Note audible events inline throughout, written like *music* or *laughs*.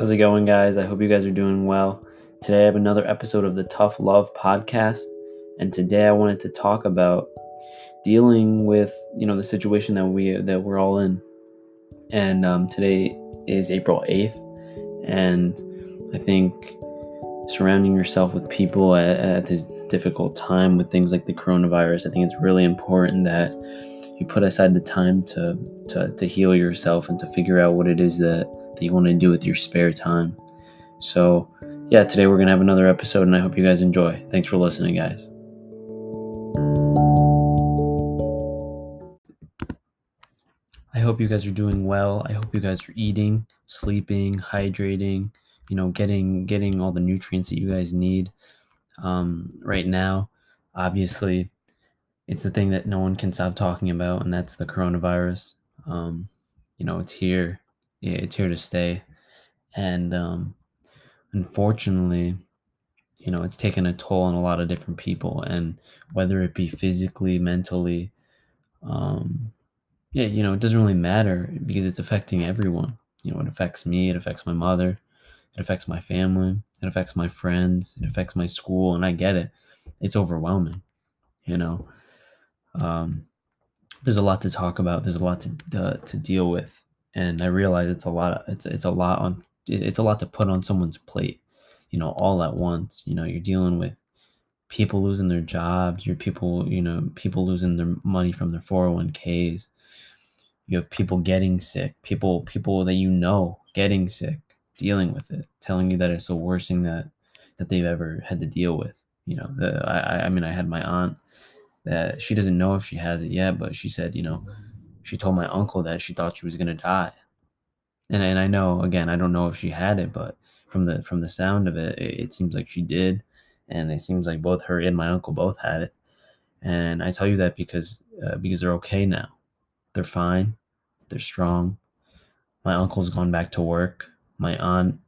How's it going, guys? I hope you guys are doing well. Today I have another episode of the Tough Love podcast, and today I wanted to talk about dealing with you know the situation that we that we're all in. And um, today is April eighth, and I think surrounding yourself with people at, at this difficult time with things like the coronavirus, I think it's really important that you put aside the time to to, to heal yourself and to figure out what it is that that you want to do with your spare time. So, yeah, today we're going to have another episode, and I hope you guys enjoy. Thanks for listening, guys. I hope you guys are doing well. I hope you guys are eating, sleeping, hydrating, you know, getting getting all the nutrients that you guys need. Um, right now, obviously, it's the thing that no one can stop talking about, and that's the coronavirus. Um, you know, it's here it's here to stay. And um, unfortunately, you know, it's taken a toll on a lot of different people, and whether it be physically, mentally, um, yeah, you know, it doesn't really matter because it's affecting everyone. You know, it affects me, it affects my mother, it affects my family, it affects my friends, it affects my school, and I get it. It's overwhelming, you know. Um, there's a lot to talk about. There's a lot to uh, to deal with, and I realize it's a lot. Of, it's it's a lot on. It's a lot to put on someone's plate, you know, all at once. You know, you're dealing with people losing their jobs. You're people, you know, people losing their money from their 401ks. You have people getting sick. People people that you know getting sick, dealing with it, telling you that it's the worst thing that that they've ever had to deal with. You know, the, I I mean, I had my aunt that she doesn't know if she has it yet, but she said, you know she told my uncle that she thought she was gonna die. And and I know again, I don't know if she had it, but from the from the sound of it, it, it seems like she did, and it seems like both her and my uncle both had it. And I tell you that because uh, because they're okay now, they're fine, they're strong. My uncle's gone back to work. My aunt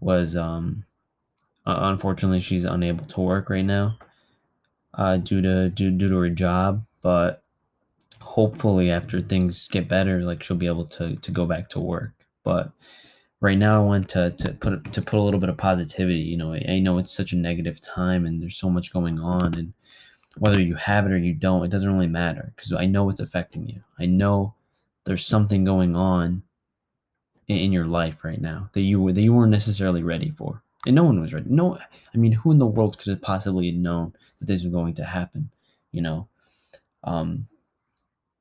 was um unfortunately she's unable to work right now uh, due to due, due to her job but hopefully after things get better, like she'll be able to to go back to work. But right now, I want to to put to put a little bit of positivity. You know, I know it's such a negative time, and there's so much going on, and whether you have it or you don't, it doesn't really matter because I know it's affecting you. I know there's something going on in, in your life right now that you that you weren't necessarily ready for, and no one was ready. No, I mean, who in the world could have possibly known that this was going to happen? You know, um,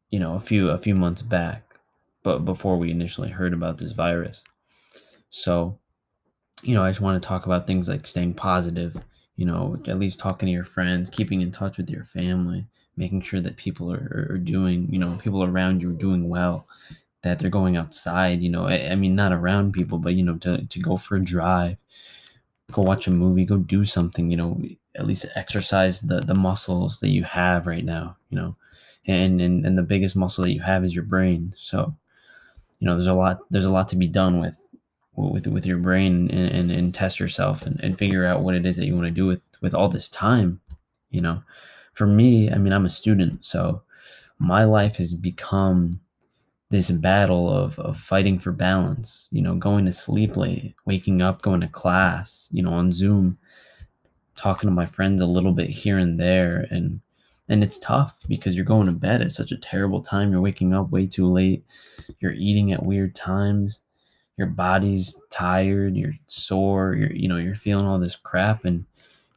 you know, a few a few months back, but before we initially heard about this virus. So, you know, I just want to talk about things like staying positive, you know, at least talking to your friends, keeping in touch with your family, making sure that people are, are doing, you know, people around you are doing well, that they're going outside, you know, I, I mean, not around people, but, you know, to, to go for a drive, go watch a movie, go do something, you know, at least exercise the, the muscles that you have right now, you know, and, and and the biggest muscle that you have is your brain. So, you know, there's a lot there's a lot to be done with with with your brain and, and, and test yourself and, and figure out what it is that you want to do with with all this time. You know, for me, I mean, I'm a student, so my life has become this battle of, of fighting for balance, you know, going to sleep late, waking up, going to class, you know, on Zoom, talking to my friends a little bit here and there, and and it's tough because you're going to bed at such a terrible time. You're waking up way too late. You're eating at weird times. Your body's tired. You're sore. You're you know you're feeling all this crap and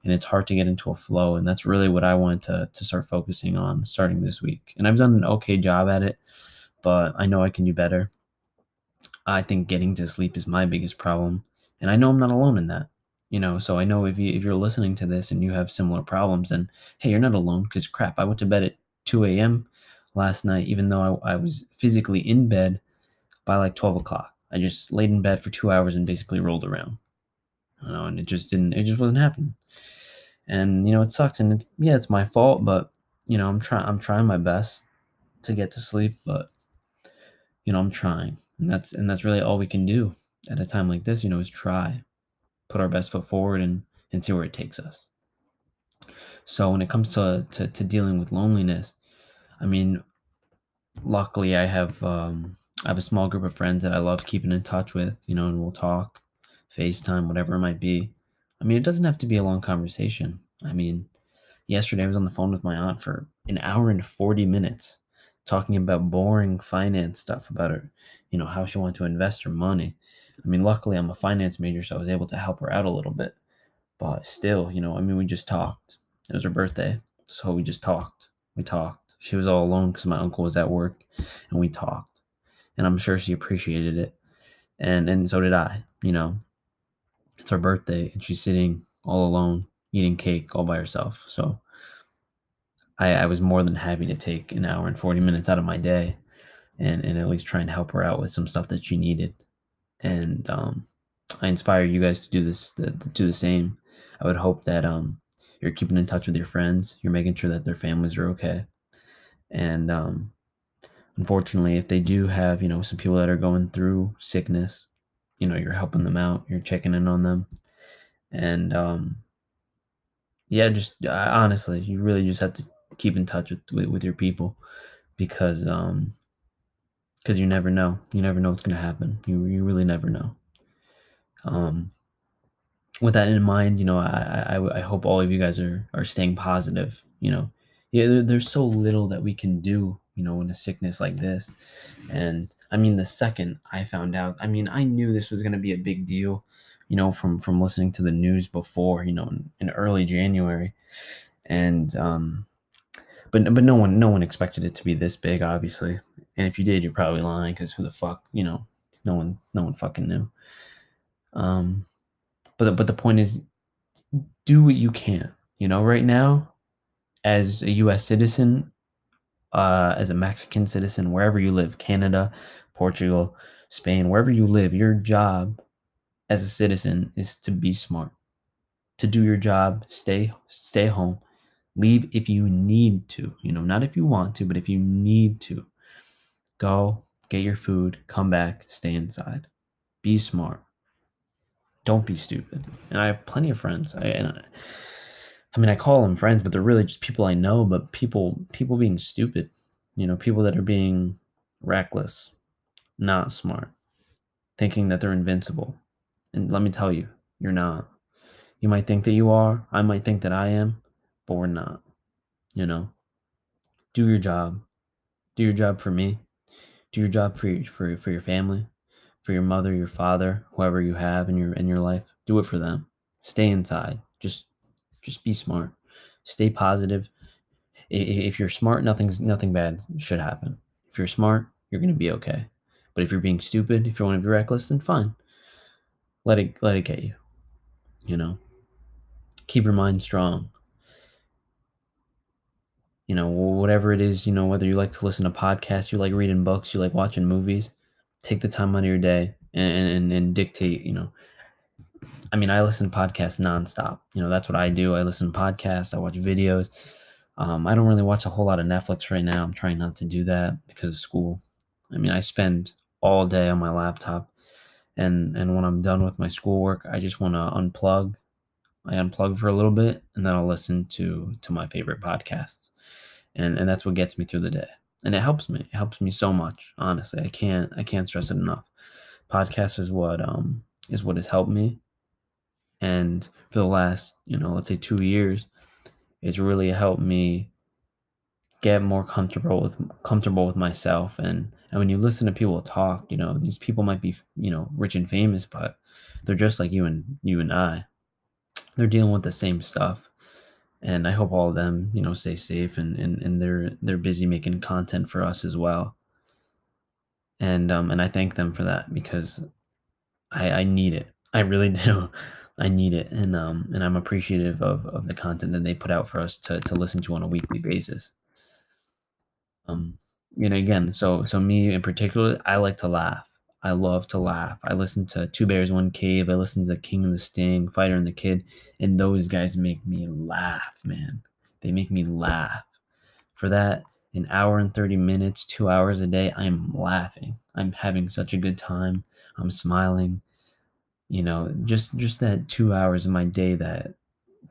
and it's hard to get into a flow. And that's really what i wanted to to start focusing on starting this week. And i've done an okay job at it but i know i can do better. I think getting to sleep is my biggest problem. And i know i'm not alone in that you know so i know if you if you're listening to this and you have similar problems then hey you're not alone because crap i went to bed at 2 a.m last night even though I, I was physically in bed by like 12 o'clock. I just laid in bed for two hours and basically rolled around you know and it just didn't it just wasn't happening. And you know it sucks and it, yeah it's my fault but you know i'm trying i'm trying my best to get to sleep but you know i'm trying. And that's and that's really all we can do at a time like this you know is try put our best foot forward and and see where it takes us. So when it comes to to, to dealing with loneliness, I mean, luckily I have um, I have a small group of friends that I love keeping in touch with, you know, and we'll talk. FaceTime, whatever it might be. I mean, it doesn't have to be a long conversation. I mean, yesterday I was on the phone with my aunt for an hour and 40 minutes talking about boring finance stuff about her, you know, how she wanted to invest her money. I mean, luckily I'm a finance major, so I was able to help her out a little bit. But still, you know, I mean, we just talked. It was her birthday, so we just talked. We talked. She was all alone because my uncle was at work, and we talked. And I'm sure she appreciated it, and and so did I. You know, it's her birthday, and she's sitting all alone eating cake all by herself. So I, I was more than happy to take an hour and 40 minutes out of my day and, and at least try and help her out with some stuff that she needed. And um, I inspire you guys to do this, to do the same. I would hope that um, you're keeping in touch with your friends, you're making sure that their families are okay. And um, unfortunately, if they do have, you know, some people that are going through sickness, you know, you're helping them out, you're checking in on them. And um, yeah, just uh, honestly, you really just have to keep in touch with, with, with your people because um because you never know. You never know what's going to happen. You, you really never know. Um with that in mind you know I, I i hope all of you guys are are staying positive you know. Yeah there, there's so little that we can do you know in a sickness like this. And i mean the second i found out i mean i knew this was going to be a big deal you know from from listening to the news before you know in, in early january. And um but but no one no one expected it to be this big, obviously. And if you did, you're probably lying because who the fuck, you know, no one no one fucking knew. Um, but but the point is, do what you can. You know, right now, as a U.S. citizen, uh, as a Mexican citizen, wherever you live, Canada, Portugal, Spain, wherever you live, your job as a citizen is to be smart, to do your job, stay stay home, Leave if you need to, you know, not if you want to, but if you need to. Go, get your food, come back, stay inside. Be smart. Don't be stupid. And I have plenty of friends. I, I, I mean, I call them friends, but they're really just people I know, but people people being stupid. You know, people that are being reckless, not smart, thinking that they're invincible. And let me tell you, you're not. You might think that you are. I might think that I am we're not. You know, do your job. Do your job for me. Do your job for your, for for your family, for your mother, your father, whoever you have in your in your life. Do it for them. Stay inside. Just just be smart. Stay positive. If you're smart, nothing's nothing bad should happen. If you're smart, you're gonna be okay. But if you're being stupid, if you want to be reckless, then fine. Let it let it get you. You know. Keep your mind strong you know, whatever it is, you know, whether you like to listen to podcasts, you like reading books, you like watching movies, take the time out of your day and, and, and dictate, you know. I mean, I listen to podcasts nonstop. You know, that's what I do. I listen to podcasts, I watch videos. Um, I don't really watch a whole lot of Netflix right now. I'm trying not to do that because of school. I mean, I spend all day on my laptop, and and when I'm done with my schoolwork, I just want to unplug. I unplug for a little bit, and then I'll listen to to my favorite podcasts. And and that's what gets me through the day. And it helps me it helps me so much honestly. I can't i can't stress it enough. Podcast is what um is what has helped me. And for the last you know let's say two years it's really helped me get more comfortable with comfortable with myself. And and when you listen to people talk you know these people might be you know rich and famous but they're just like you and you and i they're dealing with the same stuff and I hope all of them, you know, stay safe and and, and they're they're busy making content for us as well. And um and I thank them for that because I I need it. I really *laughs* do. I need it and um and I'm appreciative of of the content that they put out for us to to listen to on a weekly basis. Um you know again, so so me in particular, I like to laugh. I love to laugh. I listen to Two Bears One Cave. I listen to King and the Sting, Fighter and the Kid, and those guys make me laugh, man. They make me laugh. For that, an hour and 30 minutes, two hours a day, I'm laughing. I'm having such a good time. I'm smiling. You know, just just that two hours of my day that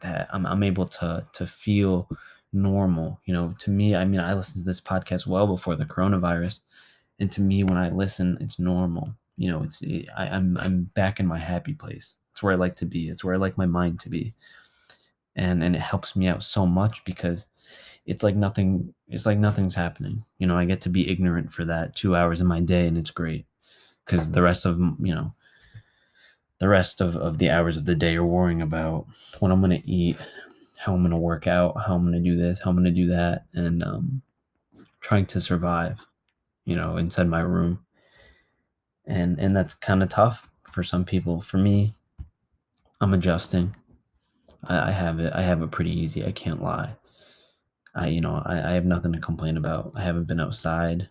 that I'm, I'm able to to feel normal. You know, to me, I mean, I listened to this podcast well before the coronavirus and to me, when I listen, it's normal. you know, it's I, I'm I'm back in my happy place. It's where I like to be. It's where I like my mind to be. And and it helps me out so much because it's like nothing it's like nothing's happening. You know, I get to be ignorant for that 2 hours of my day and it's great. Cuz the rest of, you know, the rest of, of the hours of the day are worrying about what I'm going to eat, how I'm going to work out, how I'm going to do this, how I'm going to do that and um trying to survive, you know, inside my room and and that's kind of tough for some people. For me, I'm adjusting. I, I, have it. I have it pretty easy. I can't lie. I you know I, I have nothing to complain about. I haven't been outside,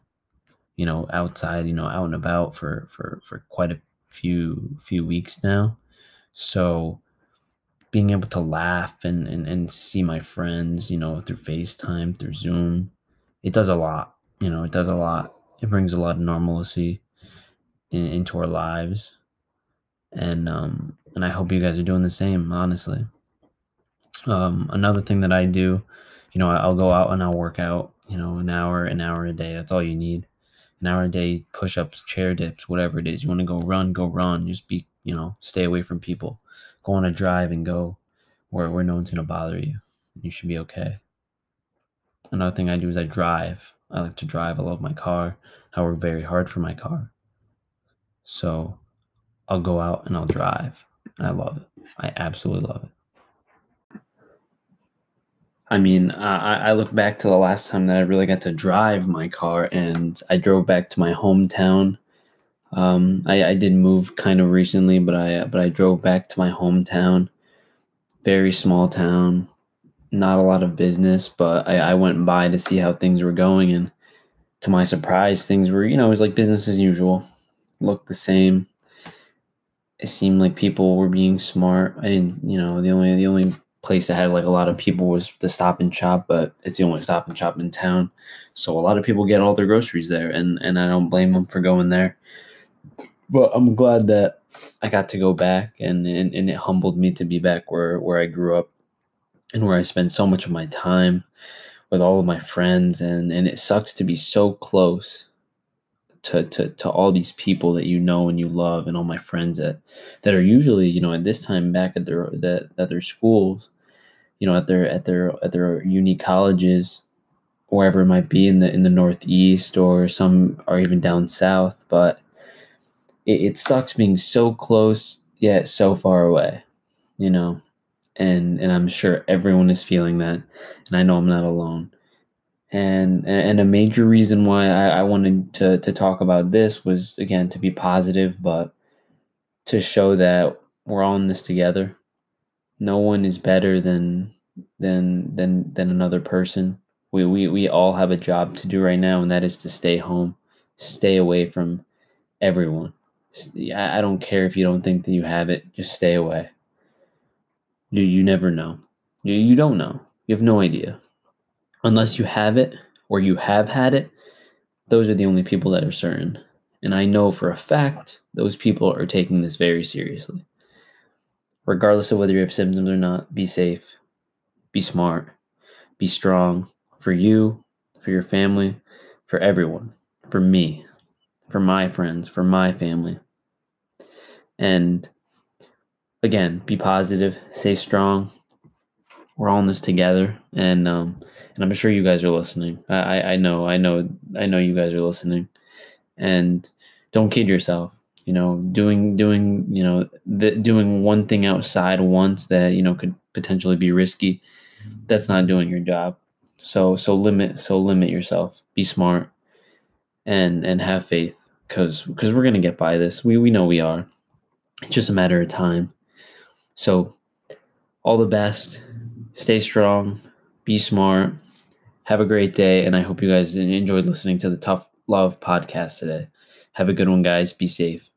you know, outside, you know, out and about for for for quite a few few weeks now. So being able to laugh and, and, and see my friends, you know, through FaceTime, through Zoom, it does a lot. You know, it does a lot. It brings a lot of normalcy in, into our lives. And um and i hope you guys are doing the same honestly. Um another thing that i do you know i'll go out and i'll work out you know an hour an hour a day. That's all you need. An hour a day push-ups chair dips whatever it is. You want to go run go run. Just be you know stay away from people. Go on a drive and go where, where no one's going to bother you. You should be okay. Another thing i do is i drive i like to drive i love my car i work very hard for my car so I'll go out and I'll drive. And I love it. I absolutely love it. I mean, I, I look back to the last time that I really got to drive my car, and I drove back to my hometown. Um, I, I did move kind of recently, but I but I drove back to my hometown. Very small town, not a lot of business, but I, I went by to see how things were going, and to my surprise, things were you know it was like business as usual looked the same. It seemed like people were being smart. I didn't, you know, the only the only place that had like a lot of people was the Stop and Shop, but it's the only Stop and Shop in town. So a lot of people get all their groceries there, and and I don't blame them for going there. But I'm glad that I got to go back, and and, and it humbled me to be back where where I grew up, and where I spend so much of my time with all of my friends, and and it sucks to be so close to, to, to all these people that you know and you love and all my friends that that are usually you know at this time back at their that at their schools you know at their at their at their uni colleges wherever it might be in the in the northeast or some are even down south but it, it sucks being so close yet so far away you know and and i'm sure everyone is feeling that and i know i'm not alone and and a major reason why I, I wanted to to talk about this was again to be positive, but to show that we're all in this together. No one is better than than than than another person. We we we all have a job to do right now, and that is to stay home, stay away from everyone. I don't care if you don't think that you have it. Just stay away. You you never know. You you don't know. You have no idea unless you have it or you have had it, those are the only people that are certain. And I know for a fact those people are taking this very seriously. Regardless of whether you have symptoms or not, be safe, be smart, be strong for you, for your family, for everyone, for me, for my friends, for my family. And again, be positive, stay strong. We're all in this together. And um, and I'm sure you guys are listening. I, I know, I know, I know you guys are listening, and don't kid yourself. You know, doing doing you know the, doing one thing outside once that you know could potentially be risky. That's not doing your job. So so limit so limit yourself. Be smart, and and have faith because because we're gonna get by this. We we know we are. It's just a matter of time. So all the best. Stay strong be smart. Have a great day. And I hope you guys enjoyed listening to the Tough Love podcast today. Have a good one, guys. Be safe.